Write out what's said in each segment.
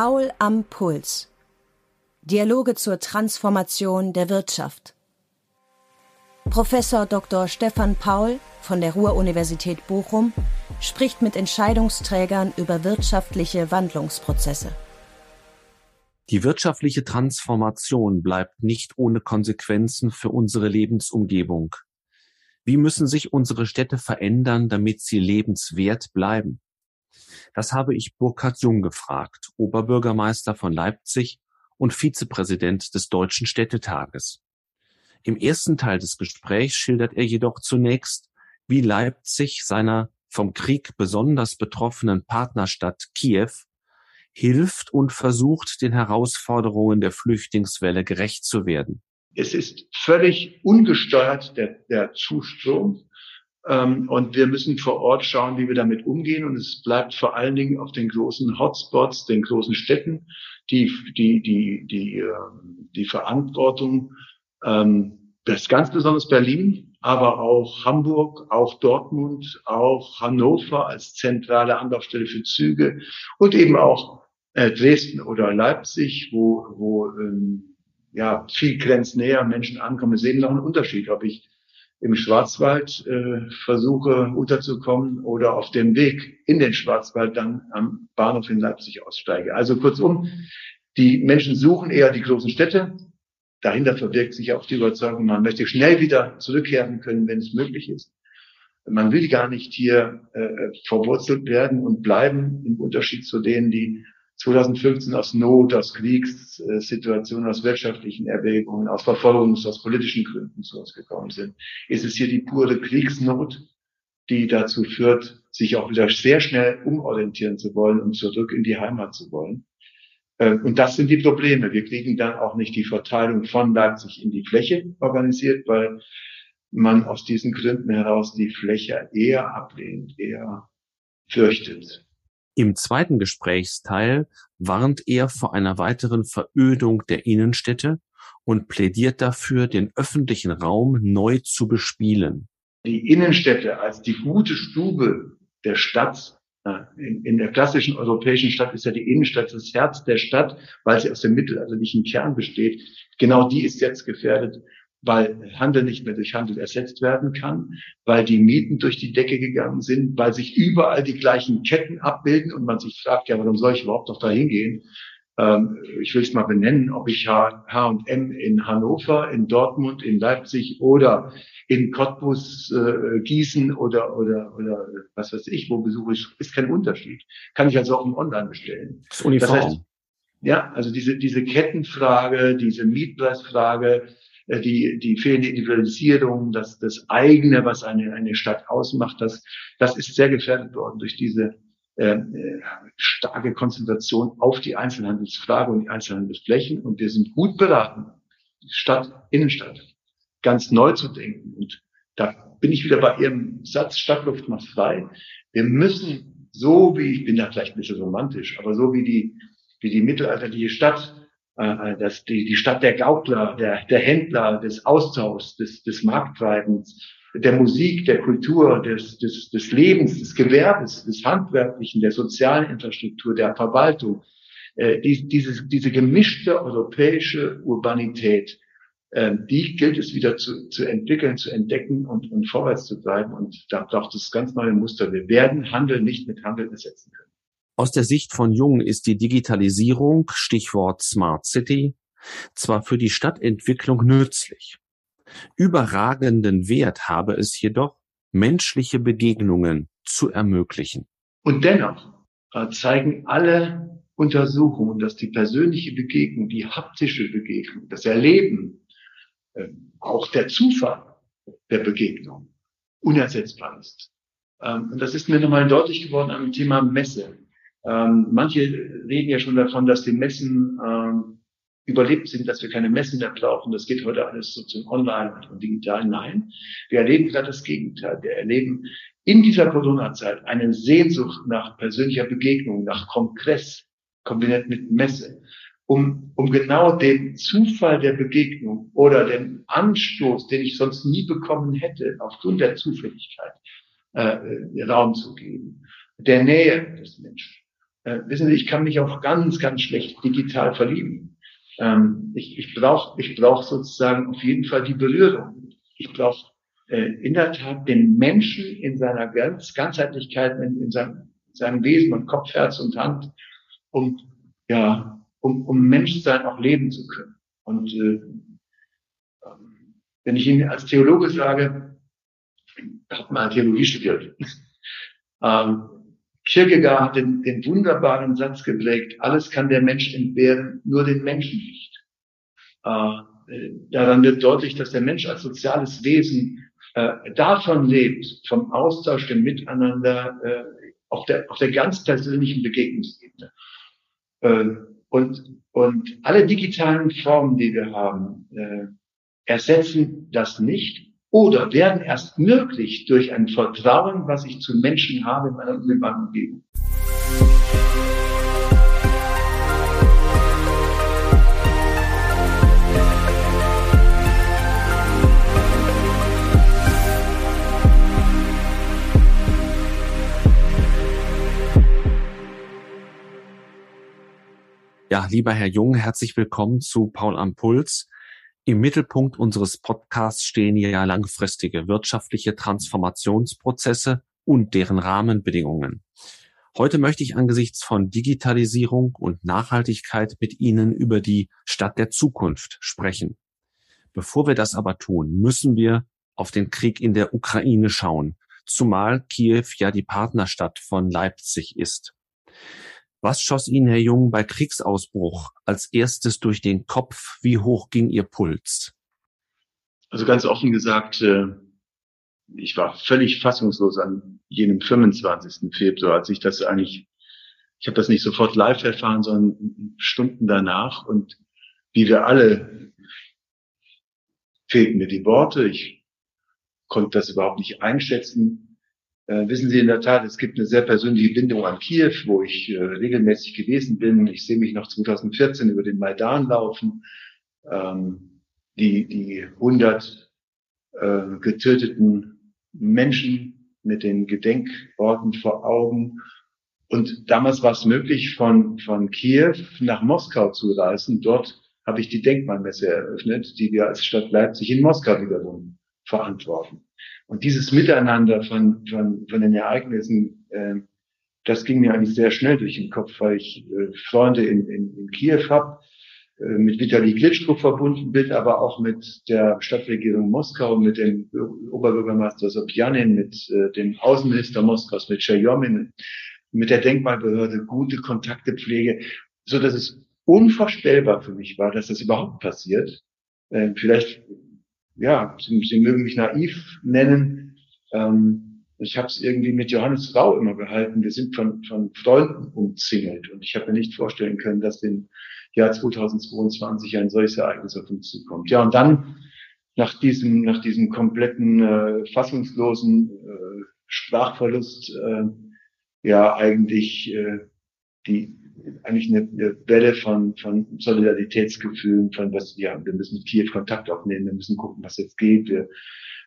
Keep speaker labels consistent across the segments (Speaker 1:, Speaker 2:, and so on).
Speaker 1: Paul am Puls. Dialoge zur Transformation der Wirtschaft. Professor Dr. Stefan Paul von der Ruhr-Universität Bochum spricht mit Entscheidungsträgern über wirtschaftliche Wandlungsprozesse.
Speaker 2: Die wirtschaftliche Transformation bleibt nicht ohne Konsequenzen für unsere Lebensumgebung. Wie müssen sich unsere Städte verändern, damit sie lebenswert bleiben? Das habe ich Burkhard Jung gefragt, Oberbürgermeister von Leipzig und Vizepräsident des Deutschen Städtetages. Im ersten Teil des Gesprächs schildert er jedoch zunächst, wie Leipzig seiner vom Krieg besonders betroffenen Partnerstadt Kiew hilft und versucht, den Herausforderungen der Flüchtlingswelle gerecht zu werden.
Speaker 3: Es ist völlig ungesteuert der, der Zustrom. Ähm, und wir müssen vor Ort schauen, wie wir damit umgehen. Und es bleibt vor allen Dingen auf den großen Hotspots, den großen Städten, die, die, die, die, ähm, die Verantwortung, ähm, das ganz besonders Berlin, aber auch Hamburg, auch Dortmund, auch Hannover als zentrale Anlaufstelle für Züge und eben auch äh, Dresden oder Leipzig, wo, wo ja viel grenznäher Menschen ankommen. Ist eben noch ein Unterschied, ob ich im Schwarzwald äh, versuche unterzukommen oder auf dem Weg in den Schwarzwald dann am Bahnhof in Leipzig aussteige. Also kurzum, die Menschen suchen eher die großen Städte. Dahinter verbirgt sich auch die Überzeugung, man möchte schnell wieder zurückkehren können, wenn es möglich ist. Man will gar nicht hier äh, verwurzelt werden und bleiben, im Unterschied zu denen, die 2015 aus Not, aus Kriegssituationen, aus wirtschaftlichen Erwägungen, aus Verfolgungs-, aus politischen Gründen zu uns gekommen sind, ist es hier die pure Kriegsnot, die dazu führt, sich auch wieder sehr schnell umorientieren zu wollen und zurück in die Heimat zu wollen. Äh, und das sind die Probleme. Wir kriegen dann auch nicht die Verteilung von Leipzig in die Fläche organisiert, weil man aus diesen Gründen heraus die Fläche eher ablehnt, eher fürchtet.
Speaker 2: Im zweiten Gesprächsteil warnt er vor einer weiteren Verödung der Innenstädte und plädiert dafür, den öffentlichen Raum neu zu bespielen.
Speaker 3: Die Innenstädte als die gute Stube der Stadt in, in, der klassischen europäischen Stadt ist ja die Innenstadt das Herz der Stadt, weil sie aus dem mittelalterlichen Kern besteht. Genau die ist jetzt gefährdet weil Handel nicht mehr durch Handel ersetzt werden kann, weil die Mieten durch die Decke gegangen sind, weil sich überall die gleichen Ketten abbilden und man sich fragt, ja, warum soll ich überhaupt noch da hingehen? Ähm, ich will es mal benennen, ob ich H&M in Hannover, in Dortmund, in Leipzig oder in Cottbus, äh, Gießen oder, oder, oder was weiß ich, wo besuche ich, ist kein Unterschied. Kann ich also auch im Online bestellen.
Speaker 2: Das Uniform. Das heißt,
Speaker 3: ja, also diese, diese Kettenfrage, diese Mietpreisfrage, die, die fehlende Individualisierung, das, das eigene, was eine, eine Stadt ausmacht, das, das ist sehr gefährdet worden durch diese ähm, äh, starke Konzentration auf die Einzelhandelsfrage und die Einzelhandelsflächen. Und wir sind gut beraten, Stadt, Innenstadt ganz neu zu denken. Und da bin ich wieder bei Ihrem Satz, Stadtluft macht frei. Wir müssen so wie, ich bin da vielleicht ein bisschen romantisch, aber so wie die, wie die mittelalterliche Stadt äh, dass die, die Stadt der Gaukler, der, der Händler, des Austauschs, des, des Markttreibens, der Musik, der Kultur, des, des, des Lebens, des Gewerbes, des Handwerklichen, der sozialen Infrastruktur, der Verwaltung, äh, die, diese, diese gemischte europäische Urbanität, äh, die gilt es wieder zu, zu entwickeln, zu entdecken und, und vorwärts zu treiben. Und da braucht es ganz neue Muster. Wir werden Handel nicht mit Handel ersetzen können.
Speaker 2: Aus der Sicht von Jung ist die Digitalisierung, Stichwort Smart City, zwar für die Stadtentwicklung nützlich. Überragenden Wert habe es jedoch, menschliche Begegnungen zu ermöglichen.
Speaker 3: Und dennoch äh, zeigen alle Untersuchungen, dass die persönliche Begegnung, die haptische Begegnung, das Erleben, äh, auch der Zufall der Begegnung unersetzbar ist. Ähm, und das ist mir nochmal deutlich geworden am Thema Messe. Ähm, manche reden ja schon davon, dass die Messen ähm, überlebt sind, dass wir keine Messen mehr brauchen. Das geht heute alles so zum Online und digital. Nein, wir erleben gerade das Gegenteil. Wir erleben in dieser Corona-Zeit eine Sehnsucht nach persönlicher Begegnung, nach Kongress, kombiniert mit Messe, um, um genau den Zufall der Begegnung oder den Anstoß, den ich sonst nie bekommen hätte, aufgrund der Zufälligkeit, äh, Raum zu geben, der Nähe des Menschen. Äh, wissen Sie, ich kann mich auch ganz, ganz schlecht digital verlieben. Ähm, ich ich brauche ich brauch sozusagen auf jeden Fall die Berührung. Ich brauche äh, in der Tat den Menschen in seiner ganz Ganzheitlichkeit, in, in seinem, seinem Wesen und Kopf, Herz und Hand, um ja, um, um Menschsein auch leben zu können. Und äh, wenn ich Ihnen als Theologe sage, ich habe mal Theologie studiert, ähm, Kierkegaard hat den, den wunderbaren Satz geprägt, alles kann der Mensch entbehren, nur den Menschen nicht. Äh, daran wird deutlich, dass der Mensch als soziales Wesen äh, davon lebt, vom Austausch, dem Miteinander, äh, auf, der, auf der ganz persönlichen Begegnungsebene. Äh, und, und alle digitalen Formen, die wir haben, äh, ersetzen das nicht oder werden erst möglich durch ein Vertrauen, was ich zu Menschen habe in meiner unmittelbaren Umgebung.
Speaker 2: Ja, lieber Herr Jung, herzlich willkommen zu Paul am Puls. Im Mittelpunkt unseres Podcasts stehen ja langfristige wirtschaftliche Transformationsprozesse und deren Rahmenbedingungen. Heute möchte ich angesichts von Digitalisierung und Nachhaltigkeit mit Ihnen über die Stadt der Zukunft sprechen. Bevor wir das aber tun, müssen wir auf den Krieg in der Ukraine schauen, zumal Kiew ja die Partnerstadt von Leipzig ist. Was schoss Ihnen, Herr Jung, bei Kriegsausbruch als erstes durch den Kopf? Wie hoch ging Ihr Puls?
Speaker 3: Also ganz offen gesagt, äh, ich war völlig fassungslos an jenem 25. Februar, als ich das eigentlich, ich habe das nicht sofort live erfahren, sondern Stunden danach. Und wie wir alle fehlten mir die Worte. Ich konnte das überhaupt nicht einschätzen. Äh, wissen Sie in der Tat, es gibt eine sehr persönliche Bindung an Kiew, wo ich äh, regelmäßig gewesen bin. Ich sehe mich noch 2014 über den Maidan laufen. Ähm, die, die 100 äh, getöteten Menschen mit den Gedenkorten vor Augen. Und damals war es möglich, von, von Kiew nach Moskau zu reisen. Dort habe ich die Denkmalmesse eröffnet, die wir als Stadt Leipzig in Moskau wiederum verantworten. Und dieses Miteinander von, von, von den Ereignissen, äh, das ging mir eigentlich sehr schnell durch den Kopf, weil ich äh, Freunde in, in, in Kiew habe, äh, mit Vitali Klitschko verbunden bin, aber auch mit der Stadtregierung Moskau, mit dem Oberbürgermeister Sobjanin, mit äh, dem Außenminister Moskaus, mit Scherjomin, mit der Denkmalbehörde gute Kontakte pflege, so dass es unvorstellbar für mich war, dass das überhaupt passiert. Äh, vielleicht ja, Sie, Sie mögen mich naiv nennen. Ähm, ich habe es irgendwie mit Johannes Rau immer gehalten. Wir sind von, von Freunden umzingelt und ich habe mir nicht vorstellen können, dass im Jahr 2022 ein solches Ereignis auf uns zukommt. Ja, und dann nach diesem, nach diesem kompletten äh, fassungslosen äh, Sprachverlust, äh, ja eigentlich äh, die eigentlich eine, Welle von, von Solidaritätsgefühlen, von was, ja, wir müssen Kiew Kontakt aufnehmen, wir müssen gucken, was jetzt geht, wir,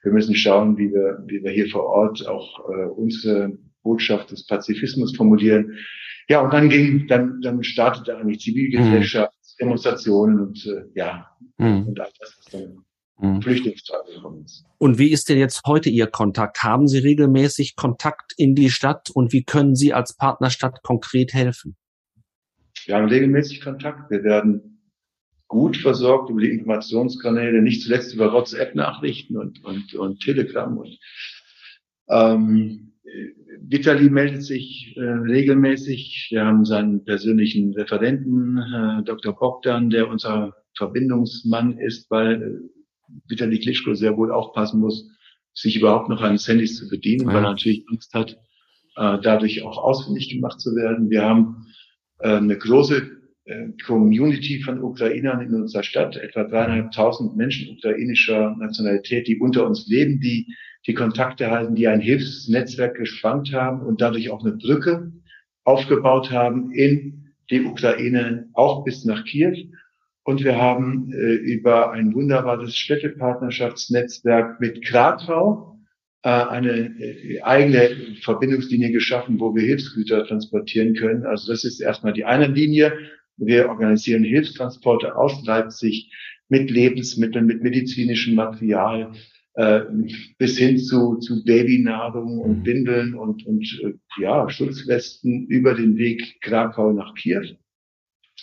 Speaker 3: wir müssen schauen, wie wir, wie wir hier vor Ort auch äh, unsere Botschaft des Pazifismus formulieren. Ja, und dann ging, dann, dann startete eigentlich Zivilgesellschaft, mhm. Demonstrationen und äh, ja, mhm. und all das, was dann mhm. Flüchtlingsfrage gekommen ist.
Speaker 2: Und wie ist denn jetzt heute Ihr Kontakt? Haben Sie regelmäßig Kontakt in die Stadt und wie können Sie als Partnerstadt konkret helfen?
Speaker 3: Wir haben regelmäßig Kontakt. Wir werden gut versorgt über die Informationskanäle, nicht zuletzt über WhatsApp-Nachrichten und, und, und Telegram. Und, ähm, Vitali meldet sich äh, regelmäßig. Wir haben seinen persönlichen Referenten, äh, Dr. Bogdan, der unser Verbindungsmann ist, weil äh, Vitali Klitschko sehr wohl aufpassen muss, sich überhaupt noch eines Handys zu bedienen, ja. weil er natürlich Angst hat, äh, dadurch auch ausfindig gemacht zu werden. Wir haben eine große äh, Community von Ukrainern in unserer Stadt, etwa dreieinhalbtausend Menschen ukrainischer Nationalität, die unter uns leben, die die Kontakte halten, die ein Hilfsnetzwerk gespannt haben und dadurch auch eine Brücke aufgebaut haben in die Ukraine, auch bis nach Kiew. Und wir haben äh, über ein wunderbares Städtepartnerschaftsnetzwerk mit Kratau, äh, eine äh, eigene Verbindungslinie geschaffen, wo wir Hilfsgüter transportieren können. Also das ist erstmal die eine Linie. Wir organisieren Hilfstransporte aus Leipzig mit Lebensmitteln, mit medizinischem Material, äh, bis hin zu, zu Babynahrung und mhm. Windeln und, und äh, ja, Schutzwesten über den Weg Krakau nach Kiew.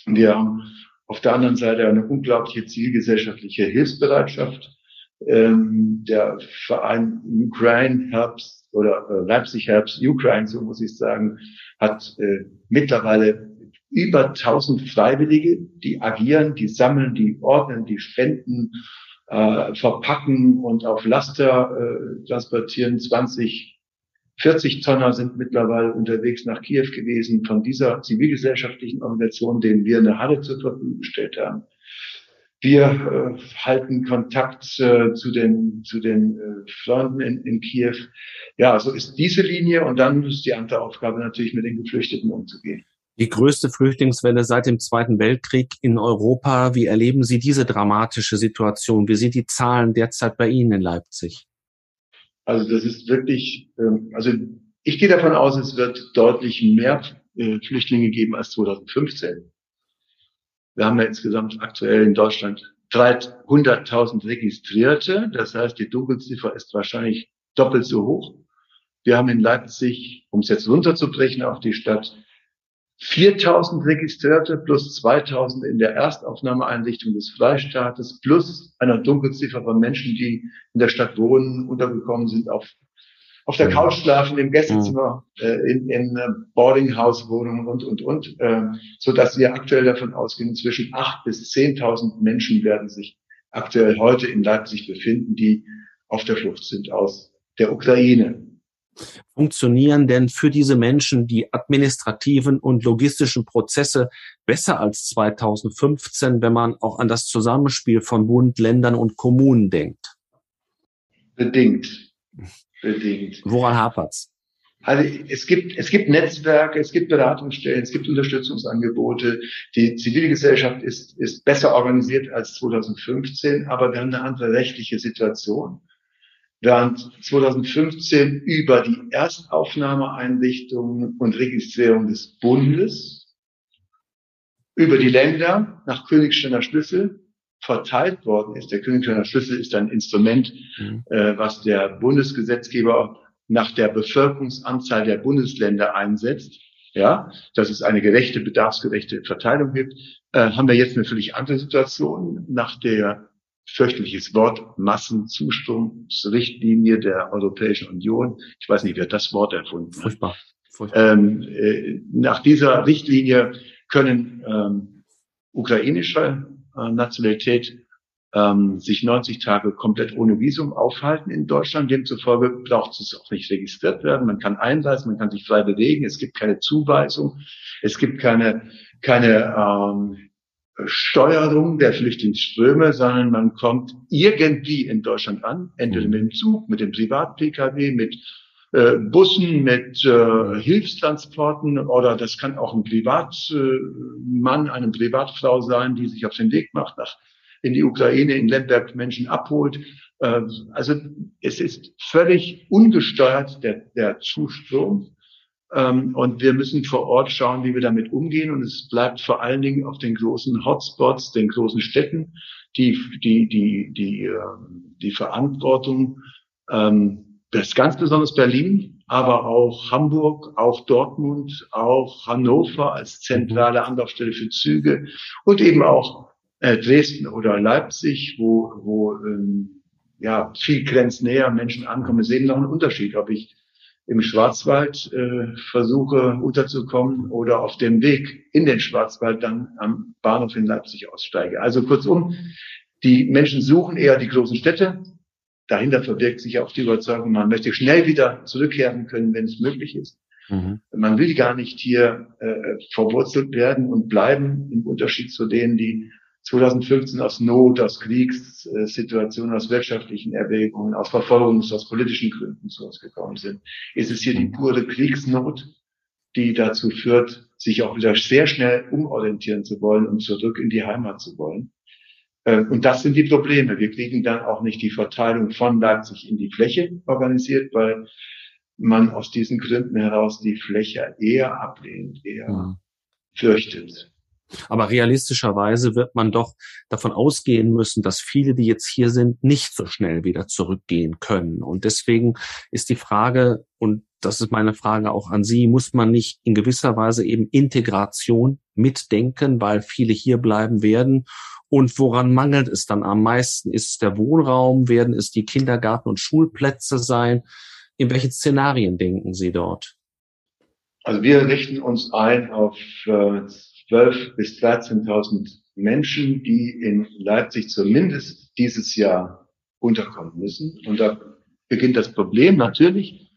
Speaker 3: Wir haben auf der anderen Seite eine unglaubliche zielgesellschaftliche Hilfsbereitschaft. Ähm, der Verein Ukraine Helps oder äh, Leipzig Helps Ukraine, so muss ich sagen, hat äh, mittlerweile über 1000 Freiwillige, die agieren, die sammeln, die ordnen, die spenden, äh, verpacken und auf Laster äh, transportieren. 20, 40 Tonner sind mittlerweile unterwegs nach Kiew gewesen von dieser zivilgesellschaftlichen Organisation, denen wir eine Halle zur Verfügung gestellt haben. Wir äh, halten Kontakt äh, zu den, zu den äh, Freunden in, in Kiew. Ja, so ist diese Linie und dann ist die andere Aufgabe natürlich mit den Geflüchteten umzugehen
Speaker 2: die größte Flüchtlingswelle seit dem Zweiten Weltkrieg in Europa. Wie erleben Sie diese dramatische Situation? Wie sind die Zahlen derzeit bei Ihnen in Leipzig?
Speaker 3: Also das ist wirklich, ähm, also ich gehe davon aus, es wird deutlich mehr äh, Flüchtlinge geben als 2015. Wir haben ja insgesamt aktuell in Deutschland 300.000 Registrierte. Das heißt, die Dunkelziffer ist wahrscheinlich doppelt so hoch. Wir haben in Leipzig, um es jetzt runterzubrechen auf die Stadt, 4000 Registrierte plus 2000 in der Erstaufnahmeeinrichtung des Freistaates plus einer Dunkelziffer von Menschen, die in der Stadt wohnen, untergekommen sind, auf, auf der Couch schlafen, im Gästezimmer, äh, in, in äh, Boardinghouse-Wohnungen und, und, und, äh, so dass wir aktuell davon ausgehen, zwischen 8 bis 10.000 Menschen werden sich aktuell heute in Leipzig befinden, die auf der Flucht sind aus der Ukraine
Speaker 2: funktionieren denn für diese Menschen die administrativen und logistischen Prozesse besser als 2015, wenn man auch an das Zusammenspiel von Bund, Ländern und Kommunen denkt?
Speaker 3: Bedingt. Bedingt.
Speaker 2: Woran hapert's?
Speaker 3: Also es gibt, es gibt Netzwerke, es gibt Beratungsstellen, es gibt Unterstützungsangebote. Die Zivilgesellschaft ist, ist besser organisiert als 2015, aber wir haben eine andere rechtliche Situation während 2015 über die Erstaufnahmeeinrichtungen und Registrierung des Bundes, über die Länder nach Königsteiner Schlüssel verteilt worden ist. Der Königsteiner Schlüssel ist ein Instrument, mhm. äh, was der Bundesgesetzgeber nach der Bevölkerungsanzahl der Bundesländer einsetzt. Ja, dass es eine gerechte, bedarfsgerechte Verteilung gibt, äh, haben wir jetzt eine völlig andere Situation nach der fürchterliches Wort, Massenzuströmungsrichtlinie der Europäischen Union. Ich weiß nicht, wer das Wort erfunden hat. Furchtbar. Furchtbar. Ähm, äh, nach dieser Richtlinie können ähm, ukrainische äh, Nationalität ähm, sich 90 Tage komplett ohne Visum aufhalten in Deutschland. Demzufolge braucht es auch nicht registriert werden. Man kann einreisen, man kann sich frei bewegen. Es gibt keine Zuweisung. Es gibt keine, keine ähm, Steuerung der Flüchtlingsströme, sondern man kommt irgendwie in Deutschland an, entweder mhm. mit dem Zug, mit dem Privat-Pkw, mit äh, Bussen, mit äh, Hilfstransporten oder das kann auch ein Privatmann, äh, eine Privatfrau sein, die sich auf den Weg macht nach in die Ukraine, in Lemberg Menschen abholt. Äh, also es ist völlig ungesteuert der, der Zustrom. Ähm, und wir müssen vor Ort schauen, wie wir damit umgehen. Und es bleibt vor allen Dingen auf den großen Hotspots, den großen Städten, die, die, die, die, ähm, die Verantwortung, ähm, das ganz besonders Berlin, aber auch Hamburg, auch Dortmund, auch Hannover als zentrale Anlaufstelle für Züge und eben auch äh, Dresden oder Leipzig, wo, wo ähm, ja viel grenznäher Menschen ankommen. Eben noch ein Unterschied, ob ich im Schwarzwald äh, versuche unterzukommen oder auf dem Weg in den Schwarzwald dann am Bahnhof in Leipzig aussteige. Also kurzum, die Menschen suchen eher die großen Städte. Dahinter verbirgt sich auch die Überzeugung, man möchte schnell wieder zurückkehren können, wenn es möglich ist. Mhm. Man will gar nicht hier äh, verwurzelt werden und bleiben, im Unterschied zu denen, die 2015 aus Not, aus Kriegssituationen, aus wirtschaftlichen Erwägungen, aus Verfolgungs-, aus politischen Gründen zu uns gekommen sind, ist es hier die pure Kriegsnot, die dazu führt, sich auch wieder sehr schnell umorientieren zu wollen und zurück in die Heimat zu wollen. Äh, und das sind die Probleme. Wir kriegen dann auch nicht die Verteilung von Leipzig in die Fläche organisiert, weil man aus diesen Gründen heraus die Fläche eher ablehnt, eher ja. fürchtet.
Speaker 2: Aber realistischerweise wird man doch davon ausgehen müssen, dass viele, die jetzt hier sind, nicht so schnell wieder zurückgehen können. Und deswegen ist die Frage, und das ist meine Frage auch an Sie, muss man nicht in gewisser Weise eben Integration mitdenken, weil viele hier bleiben werden? Und woran mangelt es dann am meisten? Ist es der Wohnraum? Werden es die Kindergarten- und Schulplätze sein? In welche Szenarien denken Sie dort?
Speaker 3: Also wir richten uns ein auf äh, 12.000 bis 13.000 Menschen, die in Leipzig zumindest dieses Jahr unterkommen müssen. Und da beginnt das Problem natürlich.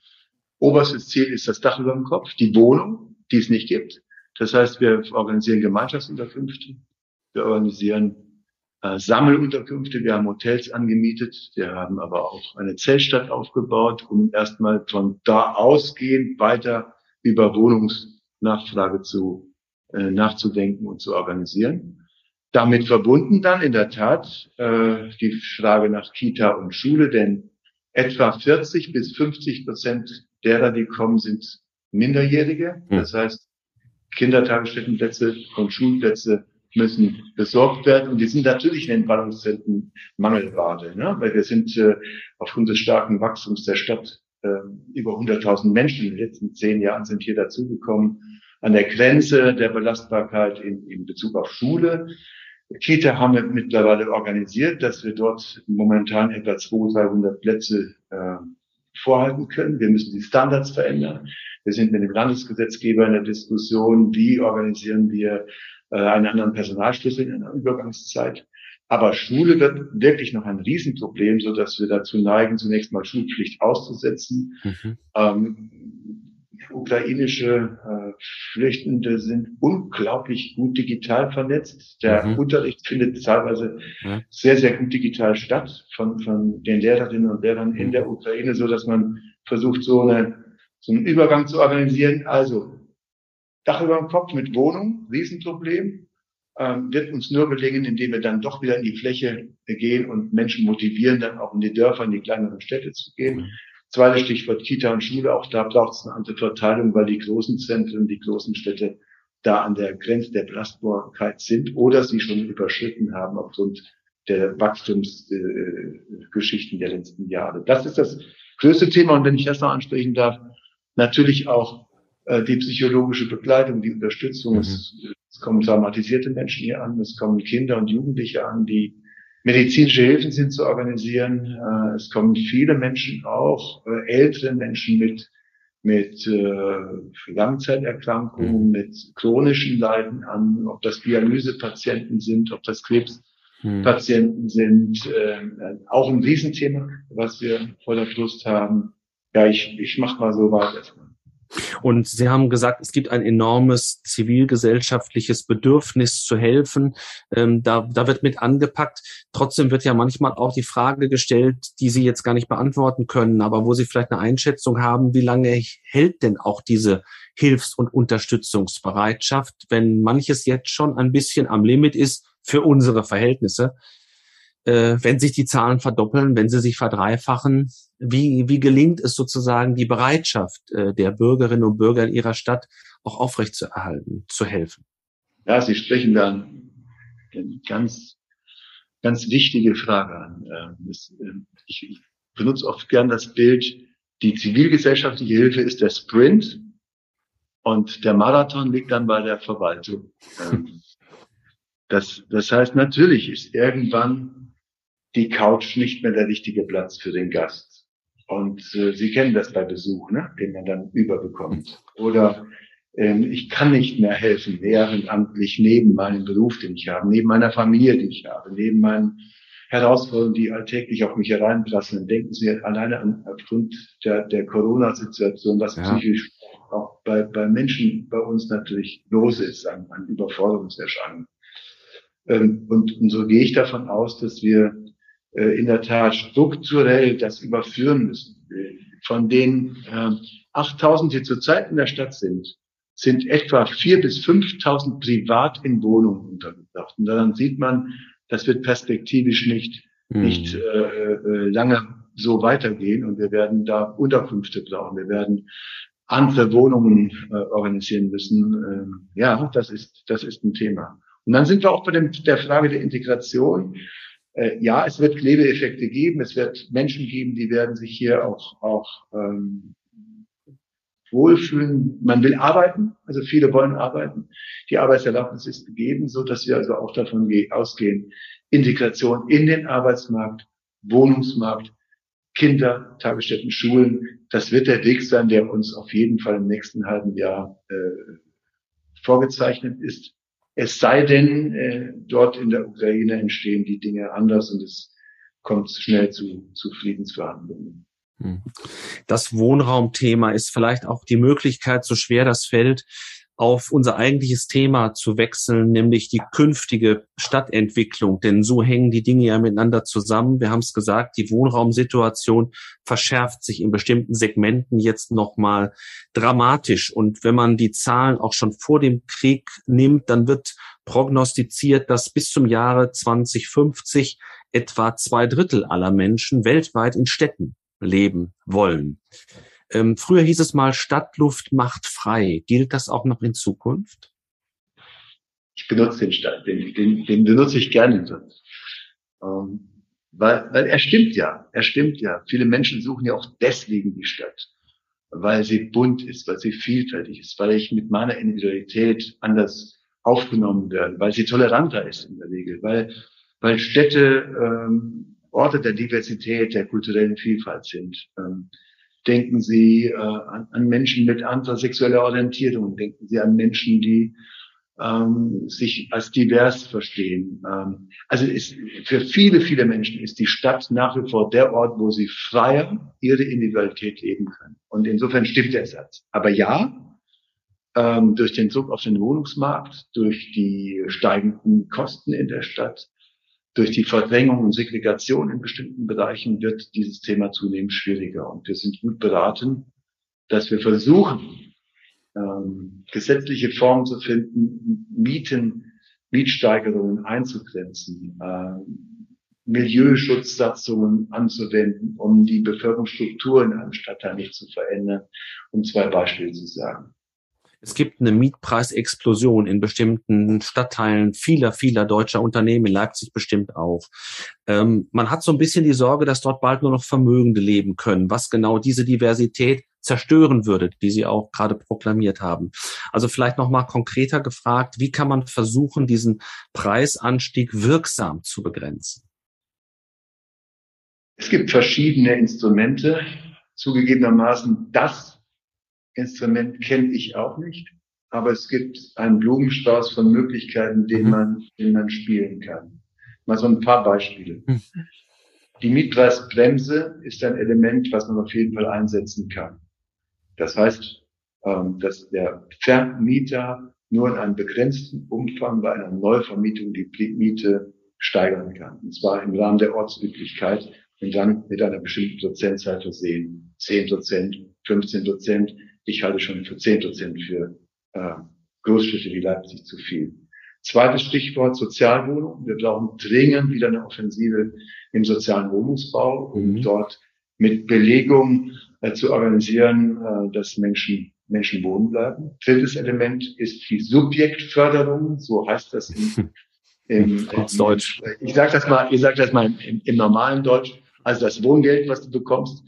Speaker 3: Oberstes Ziel ist das Dach über dem Kopf, die Wohnung, die es nicht gibt. Das heißt, wir organisieren Gemeinschaftsunterkünfte, wir organisieren äh, Sammelunterkünfte, wir haben Hotels angemietet, wir haben aber auch eine Zeltstadt aufgebaut, um erstmal von da ausgehend weiter über Wohnungsnachfrage zu äh, nachzudenken und zu organisieren. Damit verbunden dann in der Tat äh, die Frage nach Kita und Schule, denn etwa 40 bis 50 Prozent derer, die kommen, sind Minderjährige. Hm. Das heißt, Kindertagesstättenplätze und Schulplätze müssen besorgt werden. Und die sind natürlich in den Ballungszentren Mangelware, ne? weil wir sind äh, aufgrund des starken Wachstums der Stadt äh, über 100.000 Menschen in den letzten zehn Jahren sind hier dazugekommen an der Grenze der Belastbarkeit in, in Bezug auf Schule. Kita haben wir mittlerweile organisiert, dass wir dort momentan etwa 200, 300 Plätze äh, vorhalten können. Wir müssen die Standards verändern. Wir sind mit dem Landesgesetzgeber in der Diskussion, wie organisieren wir äh, einen anderen Personalschlüssel in einer Übergangszeit. Aber Schule wird wirklich noch ein Riesenproblem, so dass wir dazu neigen, zunächst mal Schulpflicht auszusetzen. Mhm. Ähm, ukrainische äh, Flüchtende sind unglaublich gut digital vernetzt. Der mhm. Unterricht findet teilweise ja. sehr, sehr gut digital statt von, von den Lehrerinnen und Lehrern in mhm. der Ukraine, so dass man versucht, so, eine, so einen Übergang zu organisieren. Also Dach über dem Kopf mit Wohnung, Riesenproblem, ähm, wird uns nur gelingen, indem wir dann doch wieder in die Fläche gehen und Menschen motivieren, dann auch in die Dörfer, in die kleineren Städte zu gehen. Zweites Stichwort Kita und Schule. Auch da braucht es eine andere Verteilung, weil die großen Zentren, die großen Städte da an der Grenze der Belastbarkeit sind oder sie schon überschritten haben aufgrund der Wachstumsgeschichten äh, der letzten Jahre. Das ist das größte Thema. Und wenn ich das noch ansprechen darf, natürlich auch äh, die psychologische Begleitung, die Unterstützung. Mhm. Es, es kommen traumatisierte Menschen hier an, es kommen Kinder und Jugendliche an, die medizinische Hilfen sind zu organisieren. Äh, es kommen viele Menschen auch, äh, ältere Menschen mit mit äh, Langzeiterkrankungen, mhm. mit chronischen Leiden an, ob das Dialysepatienten sind, ob das Krebspatienten mhm. sind, äh, auch ein Riesenthema, was wir vor der Brust haben. Ja, ich, ich mache mal so weiter.
Speaker 2: Und Sie haben gesagt, es gibt ein enormes zivilgesellschaftliches Bedürfnis zu helfen. Ähm, da, da wird mit angepackt. Trotzdem wird ja manchmal auch die Frage gestellt, die Sie jetzt gar nicht beantworten können, aber wo Sie vielleicht eine Einschätzung haben, wie lange hält denn auch diese Hilfs- und Unterstützungsbereitschaft, wenn manches jetzt schon ein bisschen am Limit ist für unsere Verhältnisse? Äh, wenn sich die Zahlen verdoppeln, wenn sie sich verdreifachen, wie, wie gelingt es sozusagen, die Bereitschaft äh, der Bürgerinnen und Bürger in ihrer Stadt auch aufrechtzuerhalten, zu helfen?
Speaker 3: Ja, Sie sprechen da eine ganz, ganz wichtige Frage an. Äh, ich benutze oft gern das Bild, die zivilgesellschaftliche Hilfe ist der Sprint und der Marathon liegt dann bei der Verwaltung. Ähm, das, das heißt, natürlich ist irgendwann die Couch nicht mehr der richtige Platz für den Gast. Und äh, Sie kennen das bei Besuch, ne? den man dann überbekommt. Oder ähm, ich kann nicht mehr helfen, ehrenamtlich neben meinem Beruf, den ich habe, neben meiner Familie, die ich habe, neben meinen Herausforderungen, die alltäglich auf mich hereinprasseln. Denken Sie alleine an, aufgrund der, der Corona-Situation, was ja. psychisch auch bei, bei Menschen bei uns natürlich los ist, an, an Überforderungserscheinungen. Ähm, und, und so gehe ich davon aus, dass wir äh, in der Tat strukturell das überführen müssen. Von den äh, 8000, die zurzeit in der Stadt sind, sind etwa 4.000 bis 5.000 privat in Wohnungen untergebracht. Und daran sieht man, das wird perspektivisch nicht, mhm. nicht äh, äh, lange so weitergehen und wir werden da Unterkünfte brauchen. Wir werden andere Wohnungen äh, organisieren müssen. Ähm, ja, das ist, das ist ein Thema. Und dann sind wir auch bei dem, der Frage der Integration. Äh, ja, es wird Klebeeffekte geben. Es wird Menschen geben, die werden sich hier auch, auch ähm, wohlfühlen. Man will arbeiten, also viele wollen arbeiten. Die Arbeitserlaubnis ist gegeben, so dass wir also auch davon ausgehen, Integration in den Arbeitsmarkt, Wohnungsmarkt, Kinder, Tagesstätten, Schulen. Das wird der Weg sein, der uns auf jeden Fall im nächsten halben Jahr äh, vorgezeichnet ist. Es sei denn, äh, dort in der Ukraine entstehen die Dinge anders und es kommt schnell zu, zu Friedensverhandlungen.
Speaker 2: Hm. Das Wohnraumthema ist vielleicht auch die Möglichkeit, so schwer das fällt, auf unser eigentliches Thema zu wechseln, nämlich die künftige Stadtentwicklung. Denn so hängen die Dinge ja miteinander zusammen. Wir haben es gesagt, die Wohnraumsituation verschärft sich in bestimmten Segmenten jetzt nochmal dramatisch. Und wenn man die Zahlen auch schon vor dem Krieg nimmt, dann wird prognostiziert, dass bis zum Jahre 2050 etwa zwei Drittel aller Menschen weltweit in Städten leben wollen. Ähm, früher hieß es mal, Stadtluft macht frei. Gilt das auch noch in Zukunft?
Speaker 3: Ich benutze den Stadt, den, den, den benutze ich gerne. Ähm, weil, weil er stimmt ja, er stimmt ja. Viele Menschen suchen ja auch deswegen die Stadt, weil sie bunt ist, weil sie vielfältig ist, weil ich mit meiner Individualität anders aufgenommen werde, weil sie toleranter ist in der Regel, weil, weil Städte ähm, Orte der Diversität, der kulturellen Vielfalt sind. Ähm, Denken Sie äh, an, an, Menschen mit anderer sexueller Orientierung. Denken Sie an Menschen, die ähm, sich als divers verstehen. Ähm, also ist, für viele, viele Menschen ist die Stadt nach wie vor der Ort, wo sie freier ihre Individualität leben können. Und insofern stimmt der Satz. Aber ja, ähm, durch den Druck auf den Wohnungsmarkt, durch die steigenden Kosten in der Stadt, durch die Verdrängung und Segregation in bestimmten Bereichen wird dieses Thema zunehmend schwieriger. Und wir sind gut beraten, dass wir versuchen, ähm, gesetzliche Formen zu finden, Mieten, Mietsteigerungen einzugrenzen, äh, Milieuschutzsatzungen anzuwenden, um die Bevölkerungsstruktur in einem Stadtteil nicht zu verändern, um zwei Beispiele zu sagen.
Speaker 2: Es gibt eine Mietpreisexplosion in bestimmten Stadtteilen vieler, vieler deutscher Unternehmen, in Leipzig bestimmt auch. Ähm, man hat so ein bisschen die Sorge, dass dort bald nur noch Vermögende leben können, was genau diese Diversität zerstören würde, die Sie auch gerade proklamiert haben. Also vielleicht noch mal konkreter gefragt, wie kann man versuchen, diesen Preisanstieg wirksam zu begrenzen?
Speaker 3: Es gibt verschiedene Instrumente. Zugegebenermaßen das Instrument kenne ich auch nicht, aber es gibt einen Blumenstrauß von Möglichkeiten, den mhm. man, den man spielen kann. Mal so ein paar Beispiele. Mhm. Die Mietpreisbremse ist ein Element, was man auf jeden Fall einsetzen kann. Das heißt, ähm, dass der Vermieter nur in einem begrenzten Umfang bei einer Neuvermietung die Miete steigern kann. Und zwar im Rahmen der Ortsüblichkeit und dann mit einer bestimmten Prozentzahl versehen. 10 Prozent, 15 Prozent. Ich halte schon für 10 Prozent für äh, Großstädte wie Leipzig zu viel. Zweites Stichwort Sozialwohnung. Wir brauchen dringend wieder eine Offensive im sozialen Wohnungsbau, um mhm. dort mit Belegung äh, zu organisieren, äh, dass Menschen Menschen wohnen bleiben. Drittes Element ist die Subjektförderung, so heißt das im, im, im Deutsch. Ich sage das mal, ich sage das mal im, im, normalen Deutsch. Also das Wohngeld, was du bekommst,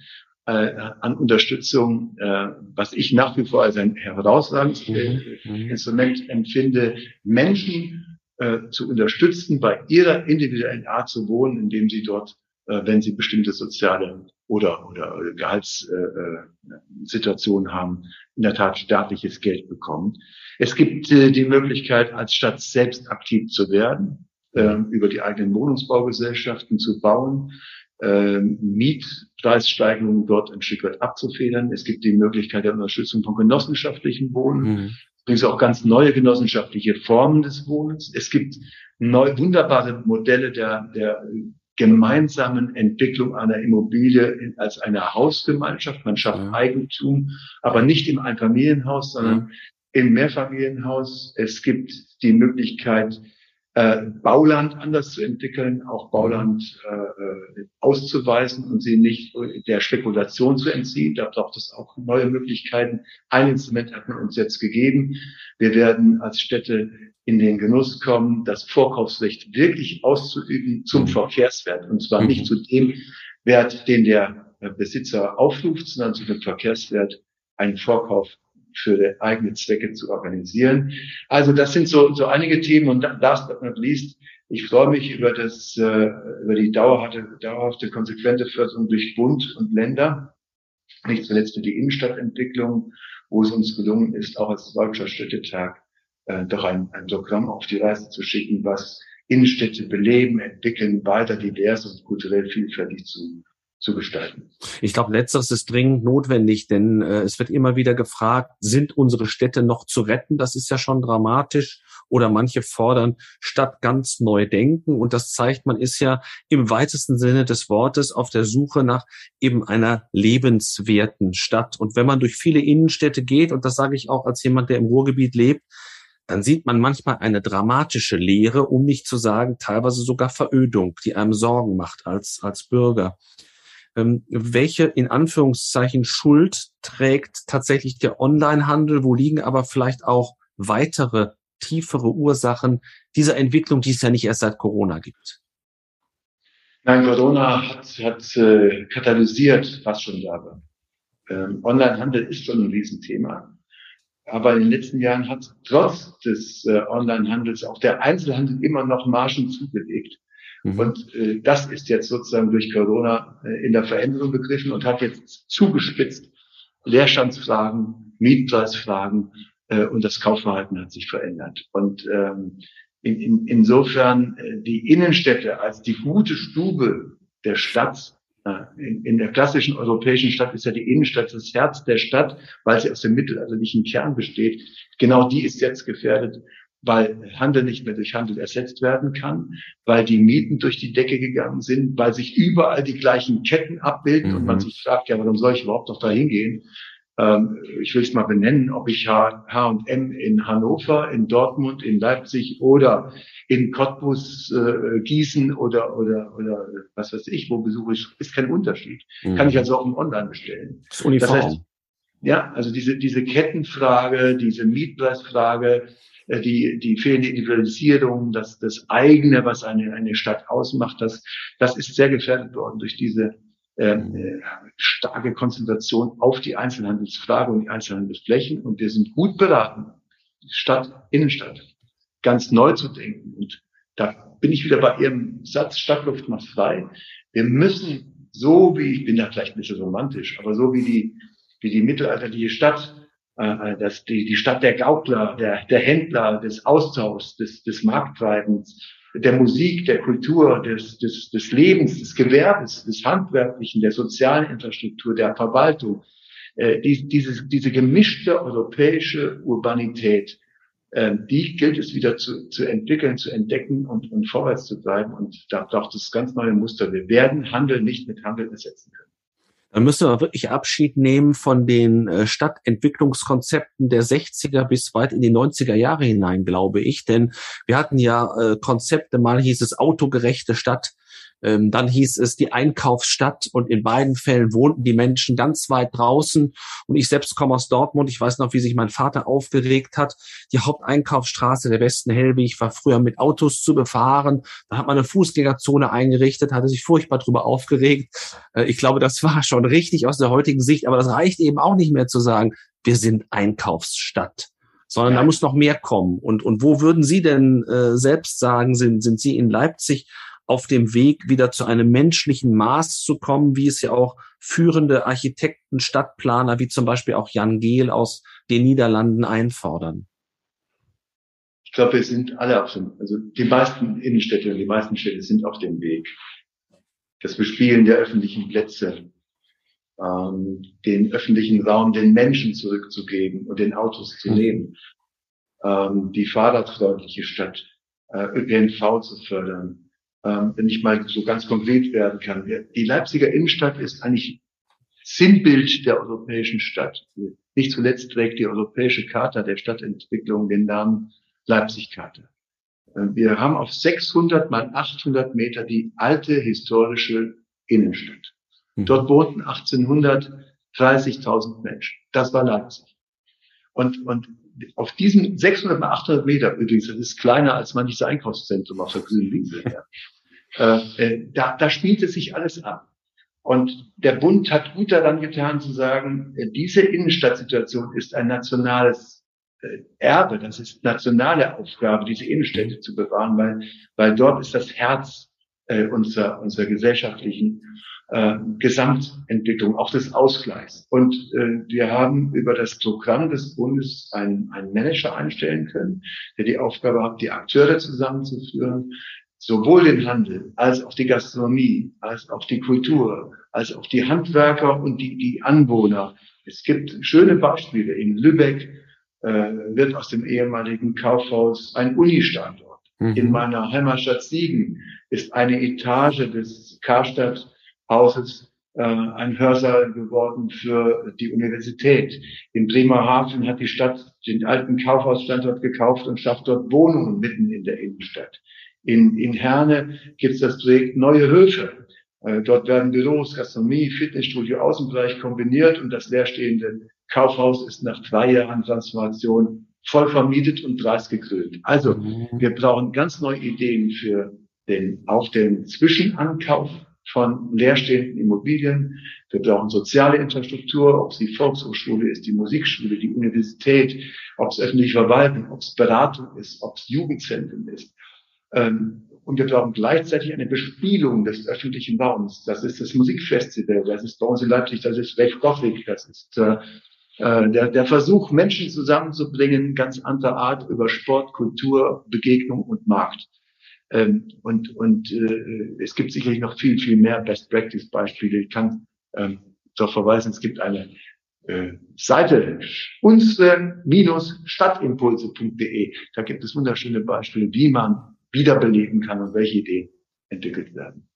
Speaker 3: äh, an Unterstützung, äh, was ich nach wie vor als ein herausragendes mhm. mhm. Instrument empfinde, Menschen äh, zu unterstützen, bei ihrer individuellen Art zu wohnen, indem sie dort, äh, wenn sie bestimmte soziale oder, oder Gehaltssituationen äh, haben, in der Tat staatliches Geld bekommen. Es gibt äh, die Möglichkeit, als Stadt selbst aktiv zu werden, äh, über die eigenen Wohnungsbaugesellschaften zu bauen äh, Mietpreissteigerungen dort ein Stück weit abzufedern. Es gibt die Möglichkeit der Unterstützung von genossenschaftlichen Wohnen. Mhm. Übrigens auch ganz neue genossenschaftliche Formen des Wohnens. Es gibt neu, wunderbare Modelle der, der gemeinsamen Entwicklung einer Immobilie in, als eine Hausgemeinschaft. Man schafft ja. Eigentum, aber nicht im Einfamilienhaus, sondern ja. im Mehrfamilienhaus. Es gibt die Möglichkeit, äh, Bauland anders zu entwickeln, auch Bauland äh, äh, auszuweisen und sie nicht der Spekulation zu entziehen. Da braucht es auch neue Möglichkeiten. Ein Instrument hat man uns jetzt gegeben. Wir werden als Städte in den Genuss kommen, das Vorkaufsrecht wirklich auszuüben zum mhm. Verkehrswert. Und zwar mhm. nicht zu dem Wert, den der Besitzer aufruft, sondern zu dem Verkehrswert einen Vorkauf für eigene Zwecke zu organisieren. Also das sind so, so einige Themen und last but not least, ich freue mich über das, äh, über die dauerhafte, dauerhafte konsequente Förderung durch Bund und Länder, nicht zuletzt für die Innenstadtentwicklung, wo es uns gelungen ist, auch als Deutscher Städtetag äh, doch ein, ein Programm auf die Reise zu schicken, was Innenstädte beleben, entwickeln, weiter divers und kulturell vielfältig zu zu gestalten.
Speaker 2: Ich glaube, letzteres ist dringend notwendig, denn äh, es wird immer wieder gefragt, sind unsere Städte noch zu retten? Das ist ja schon dramatisch. Oder manche fordern Stadt ganz neu denken. Und das zeigt, man ist ja im weitesten Sinne des Wortes auf der Suche nach eben einer lebenswerten Stadt. Und wenn man durch viele Innenstädte geht, und das sage ich auch als jemand, der im Ruhrgebiet lebt, dann sieht man manchmal eine dramatische Leere, um nicht zu sagen, teilweise sogar Verödung, die einem Sorgen macht als, als Bürger ähm, welche in Anführungszeichen Schuld trägt tatsächlich der Onlinehandel? Wo liegen aber vielleicht auch weitere tiefere Ursachen dieser Entwicklung, die es ja nicht erst seit Corona gibt?
Speaker 3: Nein, Corona hat, hat äh, katalysiert, was schon da war. Ähm, Onlinehandel ist schon ein Riesenthema. Aber in den letzten Jahren hat trotz des äh, Onlinehandels auch der Einzelhandel immer noch Margen zugelegt. Mhm. Und äh, das ist jetzt sozusagen durch Corona äh, in der Veränderung begriffen und hat jetzt zugespitzt Leerstandsfragen, Mietpreisfragen äh, und das Kaufverhalten hat sich verändert. Und ähm, in, in, insofern äh, die Innenstädte als die gute Stube der Stadt äh, in, in der klassischen europäischen Stadt ist ja die Innenstadt das Herz der Stadt, weil sie aus dem mittelalterlichen Kern besteht. Genau die ist jetzt gefährdet weil Handel nicht mehr durch Handel ersetzt werden kann, weil die Mieten durch die Decke gegangen sind, weil sich überall die gleichen Ketten abbilden mhm. und man mhm. sich fragt, ja, warum soll ich überhaupt noch da hingehen? Ähm, ich will es mal benennen, ob ich H&M in Hannover, in Dortmund, in Leipzig oder in Cottbus, äh, Gießen oder, oder, oder was weiß ich, wo besuche ich, ist kein Unterschied. Mhm. Kann ich also auch im Online bestellen.
Speaker 2: Das uniform. Das heißt,
Speaker 3: ja, also diese, diese Kettenfrage, diese Mietpreisfrage, die, die fehlende Individualisierung, das, das eigene, was eine, eine Stadt ausmacht, das, das ist sehr gefährdet worden durch diese ähm, äh, starke Konzentration auf die Einzelhandelsfrage und die Einzelhandelsflächen. Und wir sind gut beraten, Stadt, Innenstadt ganz neu zu denken. Und da bin ich wieder bei Ihrem Satz, Stadtluft macht frei. Wir müssen so wie, ich bin da vielleicht ein bisschen romantisch, aber so wie die, wie die mittelalterliche Stadt äh, äh, dass die, die Stadt der Gaukler, der, der Händler, des Austauschs, des, des Markttreibens, der Musik, der Kultur, des, des, des Lebens, des Gewerbes, des Handwerklichen, der sozialen Infrastruktur, der Verwaltung, äh, die, diese, diese gemischte europäische Urbanität, äh, die gilt es wieder zu, zu entwickeln, zu entdecken und, und vorwärts zu treiben. Und da braucht es ganz neue Muster. Wir werden Handel nicht mit Handel ersetzen können.
Speaker 2: Dann müssen wir wirklich Abschied nehmen von den äh, Stadtentwicklungskonzepten der 60er bis weit in die 90er Jahre hinein, glaube ich. Denn wir hatten ja äh, Konzepte, mal hieß es autogerechte Stadt, ähm, dann hieß es die Einkaufsstadt und in beiden Fällen wohnten die Menschen ganz weit draußen. Und ich selbst komme aus Dortmund. Ich weiß noch, wie sich mein Vater aufgeregt hat. Die Haupteinkaufsstraße der Westen Hellwig war früher mit Autos zu befahren. Da hat man eine Fußgängerzone eingerichtet, hatte sich furchtbar drüber aufgeregt. Äh, ich glaube, das war schon richtig aus der heutigen Sicht. Aber das reicht eben auch nicht mehr zu sagen, wir sind Einkaufsstadt sondern ja. da muss noch mehr kommen. Und, und wo würden Sie denn äh, selbst sagen, sind, sind Sie in Leipzig auf dem Weg, wieder zu einem menschlichen Maß zu kommen, wie es ja auch führende Architekten, Stadtplaner, wie zum Beispiel auch Jan Gehl aus den Niederlanden einfordern?
Speaker 3: Ich glaube, wir sind alle auf dem, also die meisten Innenstädte und die meisten Städte sind auf dem Weg. Das Bespielen der öffentlichen Plätze, ähm, den öffentlichen Raum den Menschen zurückzugeben und den Autos zu nehmen, ähm, die fahrradfreundliche Stadt, äh, ÖPNV zu fördern, wenn ich mal so ganz konkret werden kann. Die Leipziger Innenstadt ist eigentlich Sinnbild der europäischen Stadt. Nicht zuletzt trägt die europäische Charta der Stadtentwicklung den Namen Leipzig-Charta. Äh, wir haben auf 600 mal 800 Meter die alte historische Innenstadt. Mhm. Dort wohnten 1800 30.000 Menschen. Das war Leipzig. Und, und auf diesen 600 mal 800 Meter übrigens, das ist kleiner als manches Einkaufszentrum auf der grünen Wiese, ja, äh, äh, da, da spielte sich alles ab. Und der Bund hat gut daran getan zu sagen, äh, diese Innenstadtsituation ist ein nationales äh, Erbe, das ist nationale Aufgabe, diese Innenstädte zu bewahren, weil, weil dort ist das Herz äh, unserer, unserer gesellschaftlichen äh, Gesamtentwicklung, auch des Ausgleichs. Und äh, wir haben über das Programm des Bundes einen, einen Manager einstellen können, der die Aufgabe hat, die Akteure zusammenzuführen, sowohl den Handel als auch die Gastronomie, als auch die Kultur, als auch die Handwerker und die, die Anwohner. Es gibt schöne Beispiele. In Lübeck äh, wird aus dem ehemaligen Kaufhaus ein Uni-Standort. Mhm. In meiner Heimatstadt Siegen ist eine Etage des Karstadt Hauses äh, ein Hörsaal geworden für die Universität. In Bremerhaven hat die Stadt den alten Kaufhausstandort gekauft und schafft dort Wohnungen mitten in der Innenstadt. In, in Herne gibt es das Projekt Neue Höfe. Äh, dort werden Büros, Gastronomie, Fitnessstudio, Außenbereich kombiniert und das leerstehende Kaufhaus ist nach zwei Jahren Transformation voll vermietet und preisgekrönt. Also mhm. wir brauchen ganz neue Ideen für den, auch den Zwischenankauf von leerstehenden Immobilien. Wir brauchen soziale Infrastruktur, ob es die Volkshochschule ist, die Musikschule, die Universität, ob es öffentliche Verwaltung, ob es Beratung ist, ob es Jugendzentren ist. Ähm, und wir brauchen gleichzeitig eine Bespielung des öffentlichen Raums. Das ist das Musikfestival, das ist bei uns in Leipzig, das ist Wave Gothic, das ist äh, äh, der, der Versuch, Menschen zusammenzubringen, ganz anderer Art über Sport, Kultur, Begegnung und Markt. Ähm, und und äh, es gibt sicherlich noch viel, viel mehr Best-Practice-Beispiele. Ich kann ähm, darauf verweisen, es gibt eine äh, Seite unsere-stadtimpulse.de. Da gibt es wunderschöne Beispiele, wie man wiederbeleben kann und welche Ideen entwickelt werden.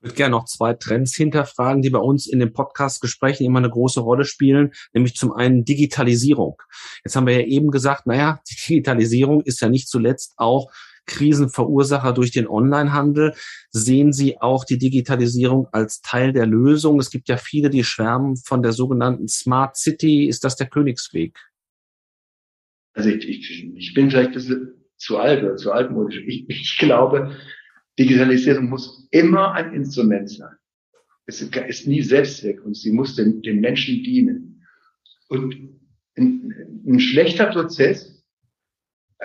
Speaker 2: Ich würde gerne noch zwei Trends hinterfragen, die bei uns in den Podcast-Gesprächen immer eine große Rolle spielen, nämlich zum einen Digitalisierung. Jetzt haben wir ja eben gesagt, naja, die Digitalisierung ist ja nicht zuletzt auch Krisenverursacher durch den Onlinehandel. Sehen Sie auch die Digitalisierung als Teil der Lösung? Es gibt ja viele, die schwärmen von der sogenannten Smart City. Ist das der Königsweg?
Speaker 3: Also ich, ich, ich bin vielleicht ein bisschen zu alt oder zu altmodisch. Ich, ich glaube, Digitalisierung muss immer ein Instrument sein. Es ist nie Selbstzweck und sie muss den, den Menschen dienen. Und ein, ein schlechter Prozess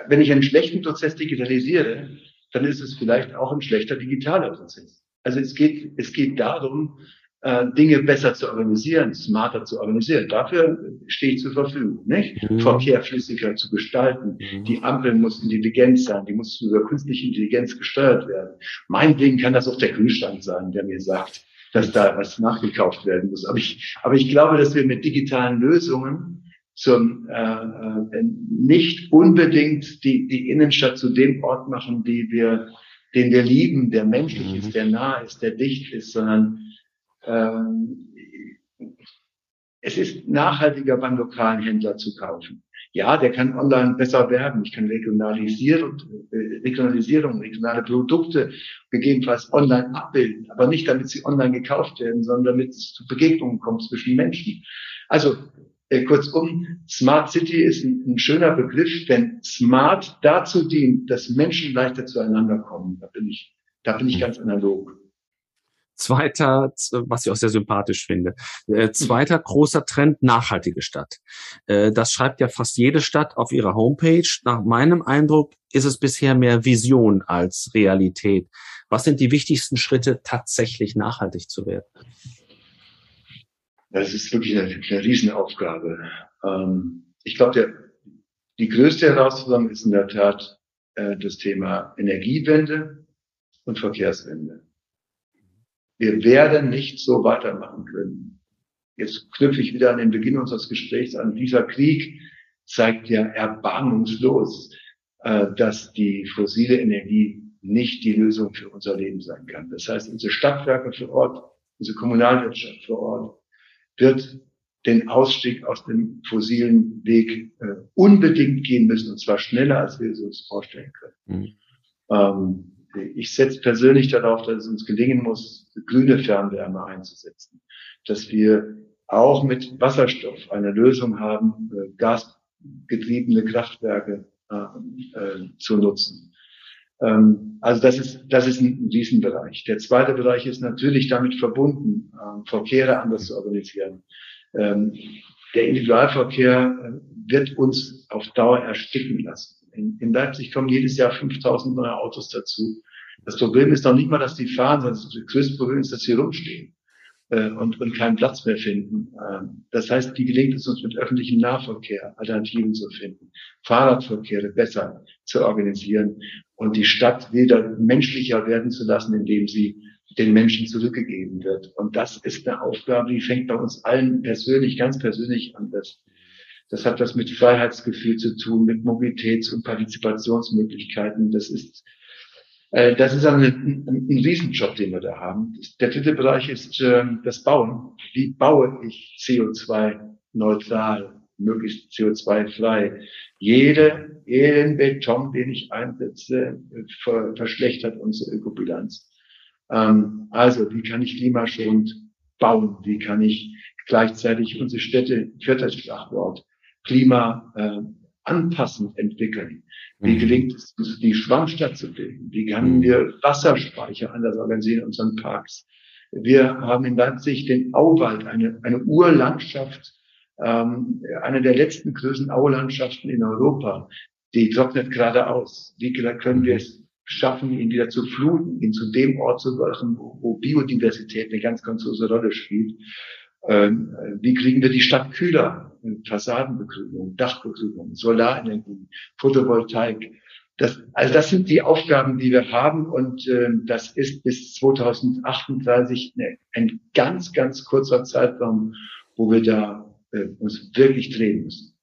Speaker 3: wenn ich einen schlechten Prozess digitalisiere, dann ist es vielleicht auch ein schlechter digitaler Prozess. Also es geht, es geht darum, äh, Dinge besser zu organisieren, smarter zu organisieren. Dafür stehe ich zur Verfügung, nicht? Mhm. Verkehr flüssiger zu gestalten. Mhm. Die Ampel muss intelligent sein, die muss über künstliche Intelligenz gesteuert werden. Mein Ding kann das auch der Kühlschrank sein, der mir sagt, dass da was nachgekauft werden muss. Aber ich, aber ich glaube, dass wir mit digitalen Lösungen zum äh, äh, nicht unbedingt die, die Innenstadt zu dem Ort machen, die wir, den wir lieben, der menschlich mhm. ist, der nah ist, der dicht ist, sondern ähm, es ist nachhaltiger beim lokalen Händler zu kaufen. Ja, der kann online besser werben. Ich kann regionalisieren, äh, Regionalisierung, regionale Produkte gegebenenfalls online abbilden, aber nicht damit sie online gekauft werden, sondern damit es zu Begegnungen kommt zwischen Menschen. Also äh, kurzum, Smart City ist ein, ein, schöner Begriff, wenn Smart dazu dient, dass Menschen leichter zueinander kommen. Da bin ich, da bin ich ganz analog.
Speaker 2: Zweiter, was ich auch sehr sympathisch finde. Äh, zweiter großer Trend, nachhaltige Stadt. Äh, das schreibt ja fast jede Stadt auf ihrer Homepage. Nach meinem Eindruck ist es bisher mehr Vision als Realität. Was sind die wichtigsten Schritte, tatsächlich nachhaltig zu werden?
Speaker 3: Das ist wirklich eine, eine Riesenaufgabe. Ähm, ich glaube, die größte Herausforderung ist in der Tat äh, das Thema Energiewende und Verkehrswende. Wir werden nicht so weitermachen können. Jetzt knüpfe ich wieder an den Beginn unseres Gesprächs an. Dieser Krieg zeigt ja erbarmungslos, äh, dass die fossile Energie nicht die Lösung für unser Leben sein kann. Das heißt, unsere Stadtwerke vor Ort, unsere Kommunalwirtschaft vor Ort, wird den Ausstieg aus dem fossilen Weg äh, unbedingt gehen müssen, und zwar schneller, als wir es uns vorstellen können. Mhm. Ähm, ich setze persönlich darauf, dass es uns gelingen muss, grüne Fernwärme einzusetzen, dass wir auch mit Wasserstoff eine Lösung haben, äh, gasgetriebene Kraftwerke äh, äh, zu nutzen. Ähm, also das ist, das ist ein Riesenbereich. Der zweite Bereich ist natürlich damit verbunden, äh, Verkehre anders zu organisieren. Ähm, der Individualverkehr äh, wird uns auf Dauer ersticken lassen. In, in Leipzig kommen jedes Jahr 5000 neue Autos dazu. Das Problem ist noch nicht mal, dass die fahren, sondern das größte Problem ist, dass sie rumstehen äh, und, und keinen Platz mehr finden. Ähm, das heißt, wie gelingt es uns mit öffentlichem Nahverkehr Alternativen zu finden, Fahrradverkehre besser zu organisieren und die Stadt wieder menschlicher werden zu lassen, indem sie den Menschen zurückgegeben wird. Und das ist eine Aufgabe, die fängt bei uns allen persönlich, ganz persönlich an. Das, das hat was mit Freiheitsgefühl zu tun, mit Mobilitäts- und Partizipationsmöglichkeiten. Das ist das ist ein, ein, ein Riesenjob, den wir da haben. Der dritte Bereich ist äh, das Bauen. Wie baue ich CO2-neutral, möglichst CO2-frei? Jede, jeden Beton, den ich einsetze, ver, verschlechtert unsere Ökobilanz. Ähm, also, wie kann ich klimaschonend bauen? Wie kann ich gleichzeitig unsere Städte, vierter Schlagwort, Klima äh, anpassend entwickeln? Wie mhm. gelingt es, die Schwammstadt zu bilden? Wie können mhm. wir Wasserspeicher anders organisieren in unseren Parks? Wir haben in Leipzig den Auwald, eine, eine Urlandschaft, ähm, eine der letzten größten Aulandschaften in Europa. Die trocknet gerade aus. Wie können wir es schaffen, ihn wieder zu fluten, ihn zu dem Ort zu machen, wo Biodiversität eine ganz, ganz große Rolle spielt? Ähm, wie kriegen wir die Stadt kühler? Fassadenbegrünung, Dachbegrünung, Solarenergie, Photovoltaik. Das, also das sind die Aufgaben, die wir haben und äh, das ist bis 2038 eine, ein ganz, ganz kurzer Zeitraum, wo wir da äh, uns wirklich drehen müssen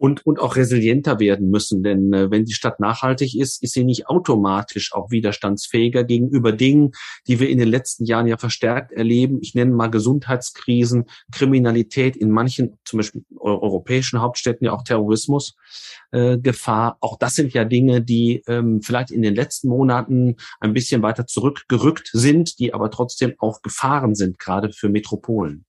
Speaker 2: und, und auch resilienter werden müssen. Denn äh, wenn die Stadt nachhaltig ist, ist sie nicht automatisch auch widerstandsfähiger gegenüber Dingen, die wir in den letzten Jahren ja verstärkt erleben. Ich nenne mal Gesundheitskrisen, Kriminalität in manchen, zum Beispiel europäischen Hauptstädten ja auch Terrorismus. Äh, Gefahr. Auch das sind ja Dinge, die ähm, vielleicht in den letzten Monaten ein bisschen weiter zurückgerückt sind, die aber trotzdem auch Gefahren sind, gerade für Metropolen.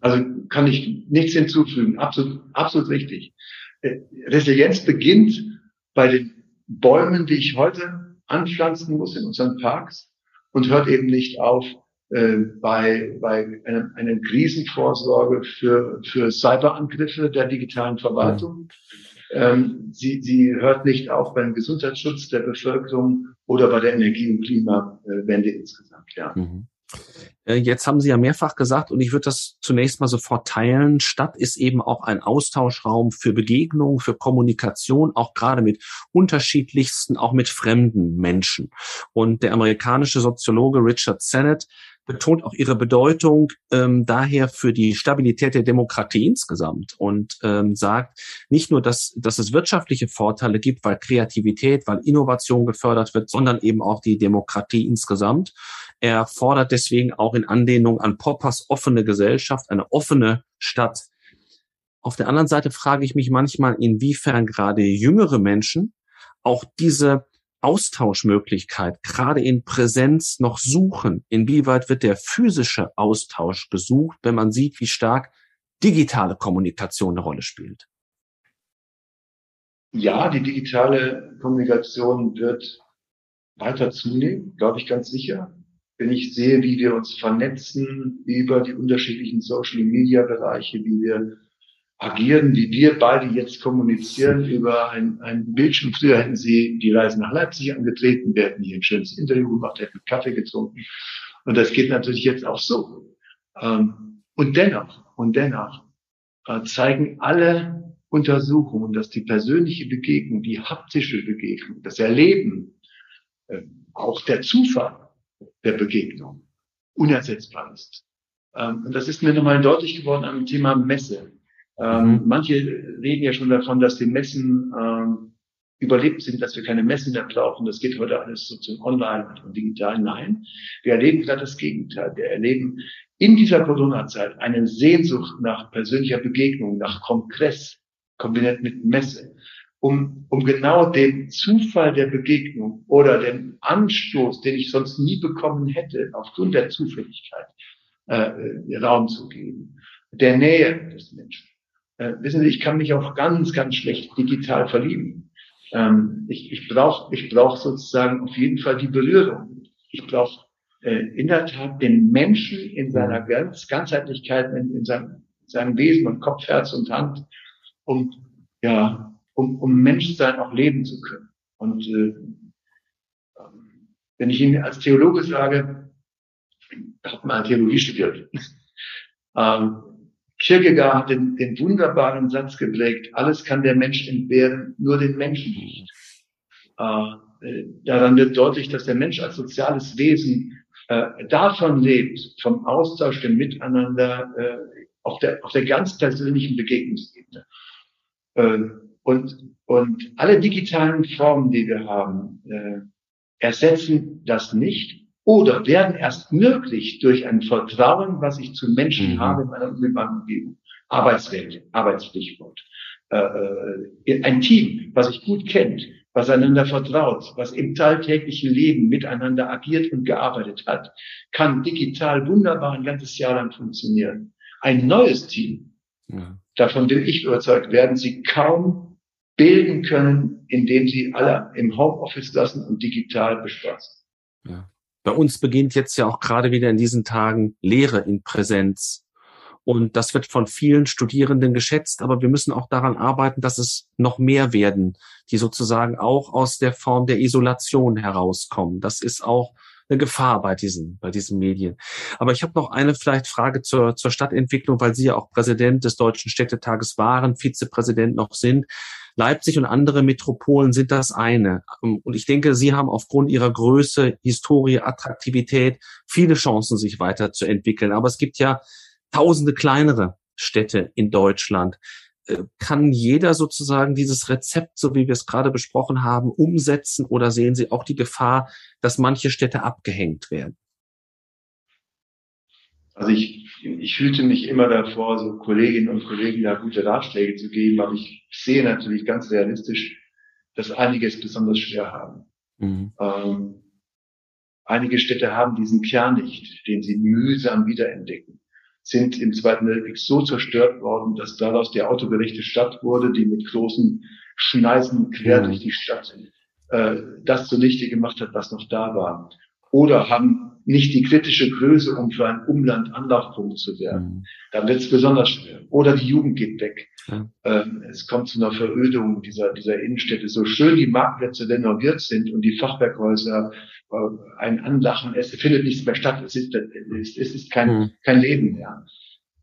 Speaker 3: Also kann ich nichts hinzufügen. Absolut, absolut richtig. Äh, Resilienz beginnt bei den Bäumen, die ich heute anpflanzen muss in unseren Parks und hört eben nicht auf äh, bei, bei einer, einer Krisenvorsorge für, für Cyberangriffe der digitalen Verwaltung. Ähm, sie, sie hört nicht auf beim Gesundheitsschutz der Bevölkerung oder bei der Energie- und Klimawende insgesamt. Ja. Mhm.
Speaker 2: Äh, jetzt haben Sie ja mehrfach gesagt, und ich würde das zunächst mal sofort teilen, Stadt ist eben auch ein Austauschraum für Begegnung, für Kommunikation, auch gerade mit unterschiedlichsten, auch mit fremden Menschen. Und der amerikanische Soziologe Richard Sennett betont auch ihre Bedeutung ähm, daher für die Stabilität der Demokratie insgesamt und ähm, sagt nicht nur, dass, dass es wirtschaftliche Vorteile gibt, weil Kreativität, weil Innovation gefördert wird, sondern eben auch die Demokratie insgesamt. Er fordert deswegen auch in Anlehnung an Poppers offene Gesellschaft, eine offene Stadt. Auf der anderen Seite frage ich mich manchmal, inwiefern gerade jüngere Menschen auch diese Austauschmöglichkeit gerade in Präsenz noch suchen? Inwieweit wird der physische Austausch gesucht, wenn man sieht, wie stark digitale Kommunikation eine Rolle spielt?
Speaker 3: Ja, die digitale Kommunikation wird weiter zunehmen, glaube ich ganz sicher. Wenn ich sehe, wie wir uns vernetzen über die unterschiedlichen Social-Media-Bereiche, wie wir agieren, wie wir beide jetzt kommunizieren über ein, ein Bildschirm. Früher hätten sie die Reise nach Leipzig angetreten, wir hätten hier ein schönes Interview gemacht, hätten Kaffee getrunken. Und das geht natürlich jetzt auch so. Ähm, und dennoch, und dennoch äh, zeigen alle Untersuchungen, dass die persönliche Begegnung, die haptische Begegnung, das Erleben, äh, auch der Zufall der Begegnung unersetzbar ist. Ähm, und das ist mir nochmal deutlich geworden am Thema Messe. Ähm, mhm. Manche reden ja schon davon, dass die Messen ähm, überlebt sind, dass wir keine Messen mehr brauchen. Das geht heute alles sozusagen online und digital. Nein, wir erleben gerade das Gegenteil. Wir erleben in dieser Corona-Zeit eine Sehnsucht nach persönlicher Begegnung, nach Kongress, kombiniert mit Messe. Um, um genau den Zufall der Begegnung oder den Anstoß, den ich sonst nie bekommen hätte, aufgrund der Zufälligkeit, äh, Raum zu geben. Der Nähe des Menschen. Äh, wissen Sie, ich kann mich auch ganz, ganz schlecht digital verlieben. Ähm, ich ich brauche ich brauch sozusagen auf jeden Fall die Berührung. Ich brauche äh, in der Tat den Menschen in seiner ganz Ganzheitlichkeit, in, in seinem, seinem Wesen und Kopf, Herz und Hand, um ja, um, um Menschsein auch leben zu können. Und äh, ähm, wenn ich Ihnen als Theologe sage, ich habe mal Theologie studiert, ähm, Kierkegaard hat den, den wunderbaren Satz geprägt, alles kann der Mensch entbehren, nur den Menschen nicht. Äh, daran wird deutlich, dass der Mensch als soziales Wesen äh, davon lebt, vom Austausch, dem Miteinander, äh, auf, der, auf der ganz persönlichen Begegnungsebene. Äh, und, und alle digitalen Formen, die wir haben, äh, ersetzen das nicht oder werden erst möglich durch ein Vertrauen, was ich zu Menschen mhm. habe in meiner, in meiner Umgebung. Arbeitswelt, Arbeitspflichtwort. Äh, äh, ein Team, was ich gut kennt, was einander vertraut, was im tagtäglichen Leben miteinander agiert und gearbeitet hat, kann digital wunderbar ein ganzes Jahr lang funktionieren. Ein neues Team, ja. davon bin ich überzeugt, werden Sie kaum bilden können, indem Sie alle im Homeoffice lassen und digital bespaßen.
Speaker 2: Ja. Bei uns beginnt jetzt ja auch gerade wieder in diesen Tagen Lehre in Präsenz. Und das wird von vielen Studierenden geschätzt, aber wir müssen auch daran arbeiten, dass es noch mehr werden, die sozusagen auch aus der Form der Isolation herauskommen. Das ist auch eine Gefahr bei diesen, bei diesen Medien. Aber ich habe noch eine vielleicht Frage zur, zur Stadtentwicklung, weil Sie ja auch Präsident des Deutschen Städtetages waren, Vizepräsident noch sind. Leipzig und andere Metropolen sind das eine. Und ich denke, Sie haben aufgrund Ihrer Größe, Historie, Attraktivität viele Chancen, sich weiterzuentwickeln. Aber es gibt ja tausende kleinere Städte in Deutschland. Kann jeder sozusagen dieses Rezept, so wie wir es gerade besprochen haben, umsetzen oder sehen Sie auch die Gefahr, dass manche Städte abgehängt werden?
Speaker 3: Also ich, ich hüte mich immer davor, so Kolleginnen und Kollegen da gute Ratschläge zu geben, aber ich sehe natürlich ganz realistisch, dass einige es besonders schwer haben. Mhm. Ähm, einige Städte haben diesen Kern nicht, den sie mühsam wiederentdecken sind im Zweiten Weltkrieg so zerstört worden, dass daraus die autogerechte Stadt wurde, die mit großen Schneisen quer durch die Stadt äh, das zunichte gemacht hat, was noch da war. Oder haben nicht die kritische Größe, um für ein Umland Anlaufpunkt zu werden. Mhm. Dann wird es besonders schwer. Oder die Jugend geht weg. Ja. Ähm, es kommt zu einer Verödung dieser, dieser Innenstädte. So schön die Marktplätze renoviert sind und die Fachwerkhäuser äh, ein Anlachen, es findet nichts mehr statt. Es ist, es ist kein, mhm. kein Leben mehr.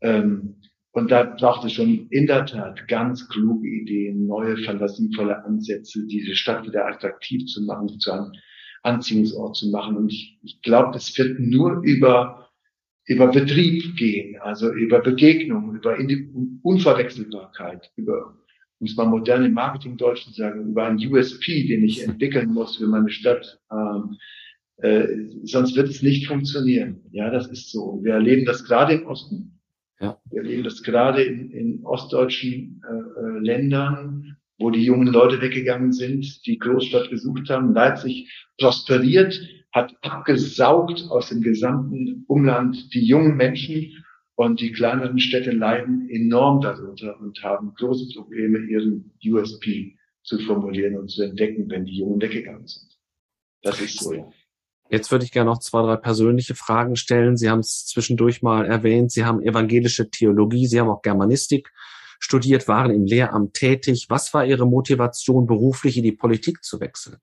Speaker 3: Ähm, und da braucht es schon in der Tat ganz kluge Ideen, neue, fantasievolle Ansätze, diese Stadt wieder attraktiv zu machen, zu einem Anziehungsort zu machen. Und ich, ich glaube, das wird nur über, über Betrieb gehen, also über Begegnung, über Unverwechselbarkeit, über, um es mal modern im Marketingdeutsch zu sagen, über einen USP, den ich entwickeln muss für meine Stadt. Ähm, äh, sonst wird es nicht funktionieren. Ja, das ist so. Wir erleben das gerade im Osten. Ja. Wir erleben das gerade in, in ostdeutschen äh, äh Ländern, wo die jungen Leute weggegangen sind, die Großstadt gesucht haben. Leipzig prosperiert, hat abgesaugt aus dem gesamten Umland die jungen Menschen und die kleineren Städte leiden enorm darunter und haben große Probleme, ihren USP zu formulieren und zu entdecken, wenn die Jungen weggegangen sind. Das ist so, ja.
Speaker 2: Jetzt würde ich gerne noch zwei, drei persönliche Fragen stellen. Sie haben es zwischendurch mal erwähnt. Sie haben evangelische Theologie, Sie haben auch Germanistik studiert, waren im Lehramt tätig. Was war Ihre Motivation, beruflich in die Politik zu wechseln?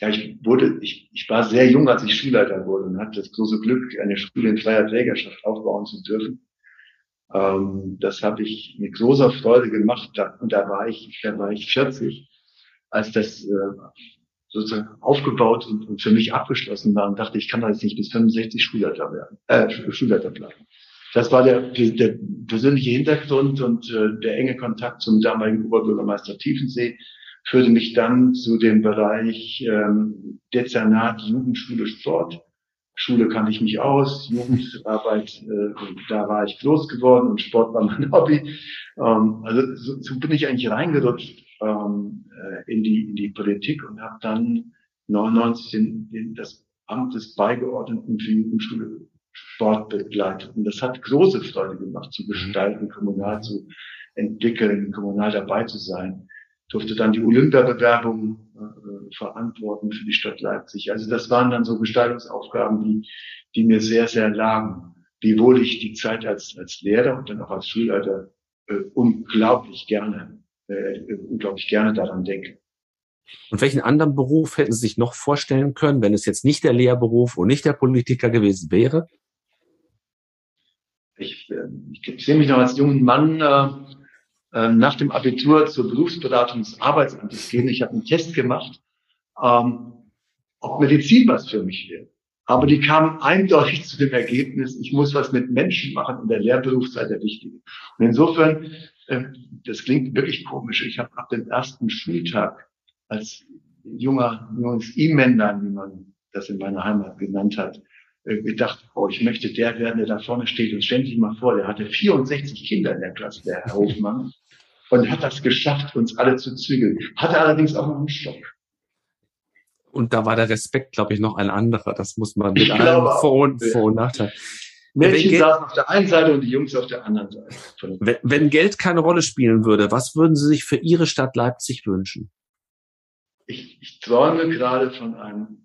Speaker 3: Ja, ich wurde, ich, ich war sehr jung, als ich Schulleiter wurde und hatte das große Glück, eine Schule in freier Trägerschaft aufbauen zu dürfen. Ähm, das habe ich mit großer Freude gemacht da, und da war ich, da war ich 40, als das äh, sozusagen aufgebaut und, und für mich abgeschlossen war und dachte, ich kann da jetzt nicht bis 65 Schulleiter werden, äh, Schulleiter bleiben. Das war der, der persönliche Hintergrund und äh, der enge Kontakt zum damaligen Oberbürgermeister Tiefensee führte mich dann zu dem Bereich ähm, Dezernat Jugendschule Sport Schule kannte ich mich aus, Jugendarbeit, äh, da war ich groß geworden und Sport war mein Hobby. Ähm, also so, so bin ich eigentlich reingerutscht ähm, äh, in, die, in die Politik und habe dann 99 den, den, das Amt des Beigeordneten für Jugendschule Sport begleitet. Und das hat große Freude gemacht, zu gestalten, kommunal zu entwickeln, kommunal dabei zu sein. Durfte dann die Olympiabewerbung äh, verantworten für die Stadt Leipzig. Also das waren dann so Gestaltungsaufgaben, die, die mir sehr, sehr lagen. Wiewohl ich die Zeit als, als Lehrer und dann auch als Schulleiter äh, unglaublich gerne, äh, unglaublich gerne daran denke.
Speaker 2: Und welchen anderen Beruf hätten Sie sich noch vorstellen können, wenn es jetzt nicht der Lehrberuf und nicht der Politiker gewesen wäre?
Speaker 3: Ich, sehe mich noch als jungen Mann äh, äh, nach dem Abitur zur Berufsberatung des Arbeitsamtes gehen. Ich habe einen Test gemacht, ähm, ob Medizin was für mich wäre. Aber die kamen eindeutig zu dem Ergebnis, ich muss was mit Menschen machen und der Lehrberuf sei der wichtige. Und insofern, äh, das klingt wirklich komisch, ich habe ab dem ersten Schultag als junger, junges E-Männlein, wie man das in meiner Heimat genannt hat, gedacht, oh, ich möchte der werden, der da vorne steht. Und stell dich mal vor, der hatte 64 Kinder in der Klasse, der Herr Hofmann, und hat das geschafft, uns alle zu zügeln. Hatte allerdings auch noch einen Stock.
Speaker 2: Und da war der Respekt, glaube ich, noch ein anderer. Das muss man mit allem Vor- und, Vor und Nachteil.
Speaker 3: Mädchen saßen auf der einen Seite und die Jungs auf der anderen Seite.
Speaker 2: Wenn, wenn Geld keine Rolle spielen würde, was würden Sie sich für Ihre Stadt Leipzig wünschen?
Speaker 3: Ich, ich träume gerade von einem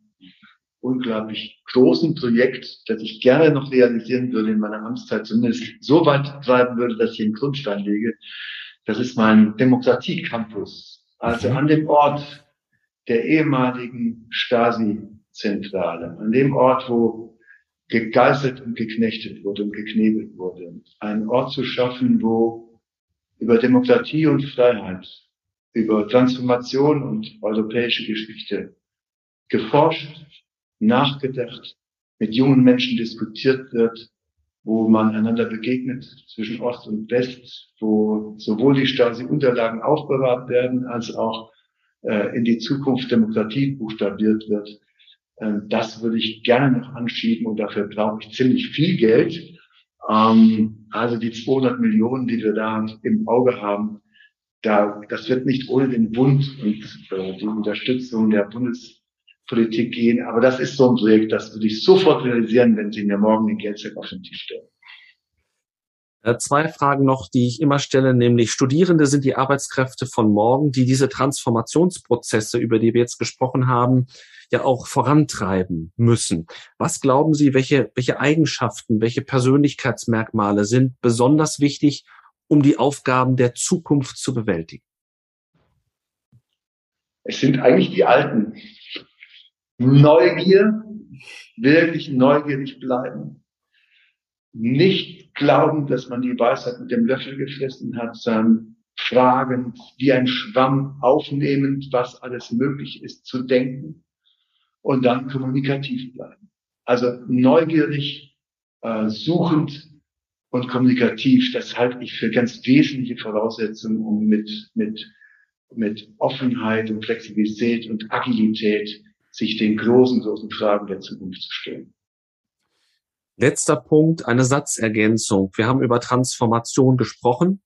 Speaker 3: unglaublich großen Projekt, das ich gerne noch realisieren würde in meiner Amtszeit, zumindest so weit treiben würde, dass ich einen Grundstein lege. Das ist mein Demokratie-Campus. Also an dem Ort der ehemaligen Stasi-Zentrale, an dem Ort, wo gegeißelt und geknechtet wurde und geknebelt wurde. Einen Ort zu schaffen, wo über Demokratie und Freiheit, über Transformation und europäische Geschichte geforscht, nachgedacht, mit jungen Menschen diskutiert wird, wo man einander begegnet zwischen Ost und West, wo sowohl die Stasi-Unterlagen aufbewahrt werden, als auch äh, in die Zukunft Demokratie buchstabiert wird. Äh, das würde ich gerne noch anschieben und dafür brauche ich ziemlich viel Geld. Ähm, also die 200 Millionen, die wir da im Auge haben, da, das wird nicht ohne den Bund und äh, die Unterstützung der Bundes Politik gehen. Aber das ist so ein Projekt, das würde ich sofort realisieren, wenn Sie mir morgen den Geldcheck auf den Tisch stellen.
Speaker 2: Äh, zwei Fragen noch, die ich immer stelle, nämlich Studierende sind die Arbeitskräfte von morgen, die diese Transformationsprozesse, über die wir jetzt gesprochen haben, ja auch vorantreiben müssen. Was glauben Sie, welche, welche Eigenschaften, welche Persönlichkeitsmerkmale sind besonders wichtig, um die Aufgaben der Zukunft zu bewältigen?
Speaker 3: Es sind eigentlich die alten Neugier, wirklich neugierig bleiben. Nicht glauben, dass man die Weisheit mit dem Löffel gefressen hat, sondern fragen, wie ein Schwamm aufnehmend, was alles möglich ist zu denken und dann kommunikativ bleiben. Also neugierig, äh, suchend und kommunikativ, das halte ich für ganz wesentliche Voraussetzungen, um mit, mit, mit Offenheit und Flexibilität und Agilität sich den großen, großen Fragen der Zukunft zu stellen.
Speaker 2: Letzter Punkt, eine Satzergänzung. Wir haben über Transformation gesprochen.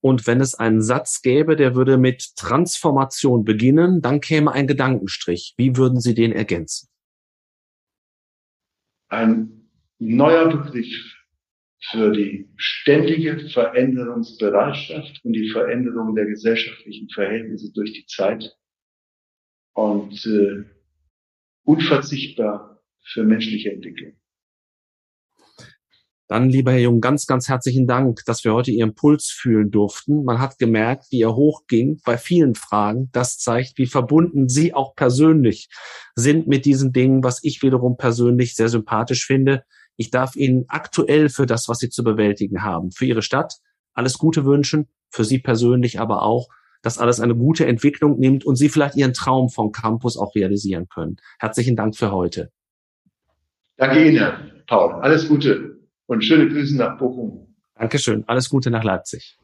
Speaker 2: Und wenn es einen Satz gäbe, der würde mit Transformation beginnen, dann käme ein Gedankenstrich. Wie würden Sie den ergänzen?
Speaker 3: Ein neuer Begriff für die ständige Veränderungsbereitschaft und die Veränderung der gesellschaftlichen Verhältnisse durch die Zeit. Und äh, unverzichtbar für menschliche Entwicklung.
Speaker 2: Dann, lieber Herr Jung, ganz, ganz herzlichen Dank, dass wir heute Ihren Puls fühlen durften. Man hat gemerkt, wie er hochging bei vielen Fragen. Das zeigt, wie verbunden Sie auch persönlich sind mit diesen Dingen, was ich wiederum persönlich sehr sympathisch finde. Ich darf Ihnen aktuell für das, was Sie zu bewältigen haben, für Ihre Stadt alles Gute wünschen, für Sie persönlich aber auch dass alles eine gute Entwicklung nimmt und Sie vielleicht Ihren Traum vom Campus auch realisieren können. Herzlichen Dank für heute.
Speaker 3: Danke Ihnen, Paul. Alles Gute und schöne Grüße nach Bochum.
Speaker 2: Dankeschön. Alles Gute nach Leipzig.